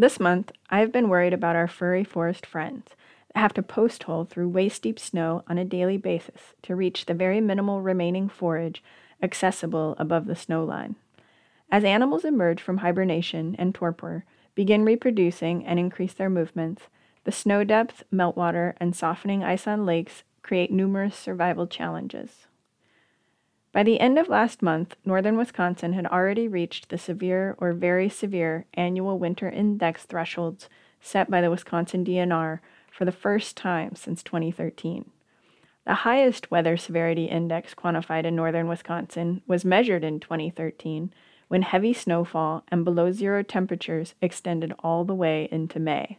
This month, I have been worried about our furry forest friends that have to post hole through waist deep snow on a daily basis to reach the very minimal remaining forage accessible above the snow line. As animals emerge from hibernation and torpor, begin reproducing, and increase their movements, the snow depth, meltwater, and softening ice on lakes create numerous survival challenges. By the end of last month, northern Wisconsin had already reached the severe or very severe annual winter index thresholds set by the Wisconsin DNR for the first time since 2013. The highest weather severity index quantified in northern Wisconsin was measured in 2013 when heavy snowfall and below zero temperatures extended all the way into May.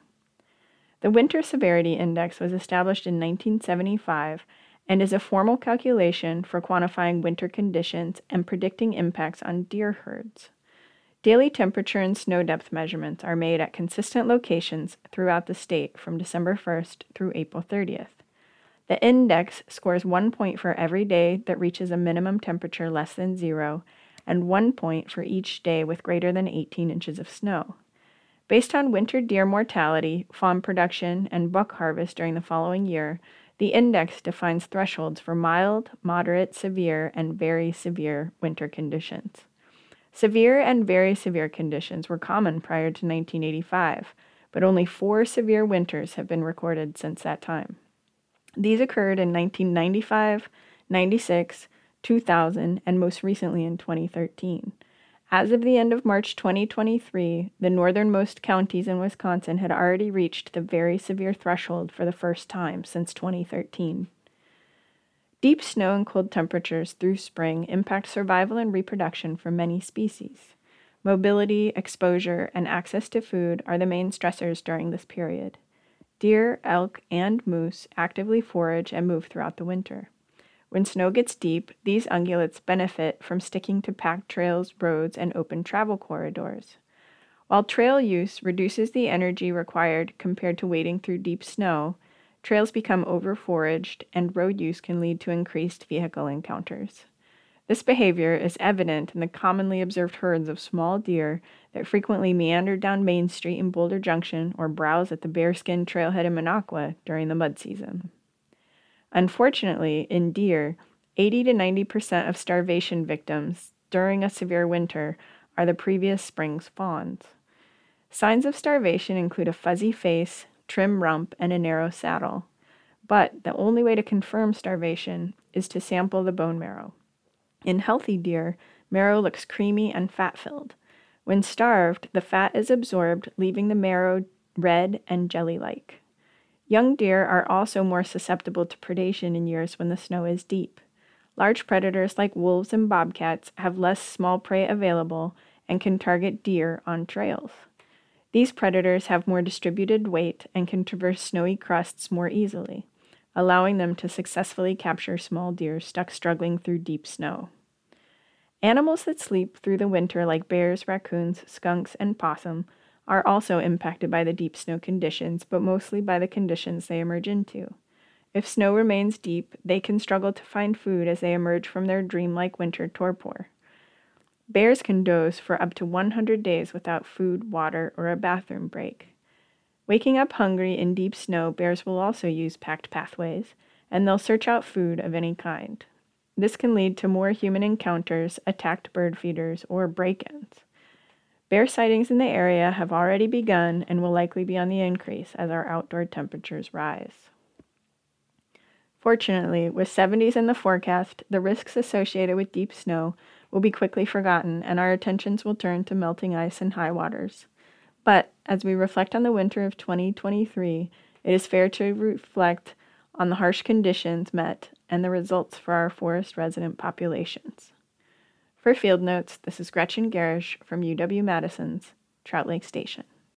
The Winter Severity Index was established in 1975 and is a formal calculation for quantifying winter conditions and predicting impacts on deer herds. Daily temperature and snow depth measurements are made at consistent locations throughout the state from December 1st through April 30th. The index scores one point for every day that reaches a minimum temperature less than zero, and one point for each day with greater than 18 inches of snow. Based on winter deer mortality, fawn production, and buck harvest during the following year, the index defines thresholds for mild, moderate, severe, and very severe winter conditions. Severe and very severe conditions were common prior to 1985, but only four severe winters have been recorded since that time. These occurred in 1995, 96, 2000, and most recently in 2013. As of the end of March 2023, the northernmost counties in Wisconsin had already reached the very severe threshold for the first time since 2013. Deep snow and cold temperatures through spring impact survival and reproduction for many species. Mobility, exposure, and access to food are the main stressors during this period. Deer, elk, and moose actively forage and move throughout the winter. When snow gets deep, these ungulates benefit from sticking to packed trails, roads, and open travel corridors. While trail use reduces the energy required compared to wading through deep snow, trails become overforaged and road use can lead to increased vehicle encounters. This behavior is evident in the commonly observed herds of small deer that frequently meander down Main Street in Boulder Junction or browse at the Bearskin Trailhead in Minocqua during the mud season. Unfortunately, in deer, 80 to 90% of starvation victims during a severe winter are the previous spring's fawns. Signs of starvation include a fuzzy face, trim rump, and a narrow saddle. But the only way to confirm starvation is to sample the bone marrow. In healthy deer, marrow looks creamy and fat filled. When starved, the fat is absorbed, leaving the marrow red and jelly like. Young deer are also more susceptible to predation in years when the snow is deep. Large predators like wolves and bobcats have less small prey available and can target deer on trails. These predators have more distributed weight and can traverse snowy crusts more easily, allowing them to successfully capture small deer stuck struggling through deep snow. Animals that sleep through the winter, like bears, raccoons, skunks, and possum, are also impacted by the deep snow conditions, but mostly by the conditions they emerge into. If snow remains deep, they can struggle to find food as they emerge from their dreamlike winter torpor. Bears can doze for up to 100 days without food, water, or a bathroom break. Waking up hungry in deep snow, bears will also use packed pathways, and they'll search out food of any kind. This can lead to more human encounters, attacked bird feeders, or break ins. Bear sightings in the area have already begun and will likely be on the increase as our outdoor temperatures rise. Fortunately, with 70s in the forecast, the risks associated with deep snow will be quickly forgotten and our attentions will turn to melting ice and high waters. But as we reflect on the winter of 2023, it is fair to reflect on the harsh conditions met and the results for our forest resident populations. For Field Notes, this is Gretchen Gerrish from UW Madison's Trout Lake Station.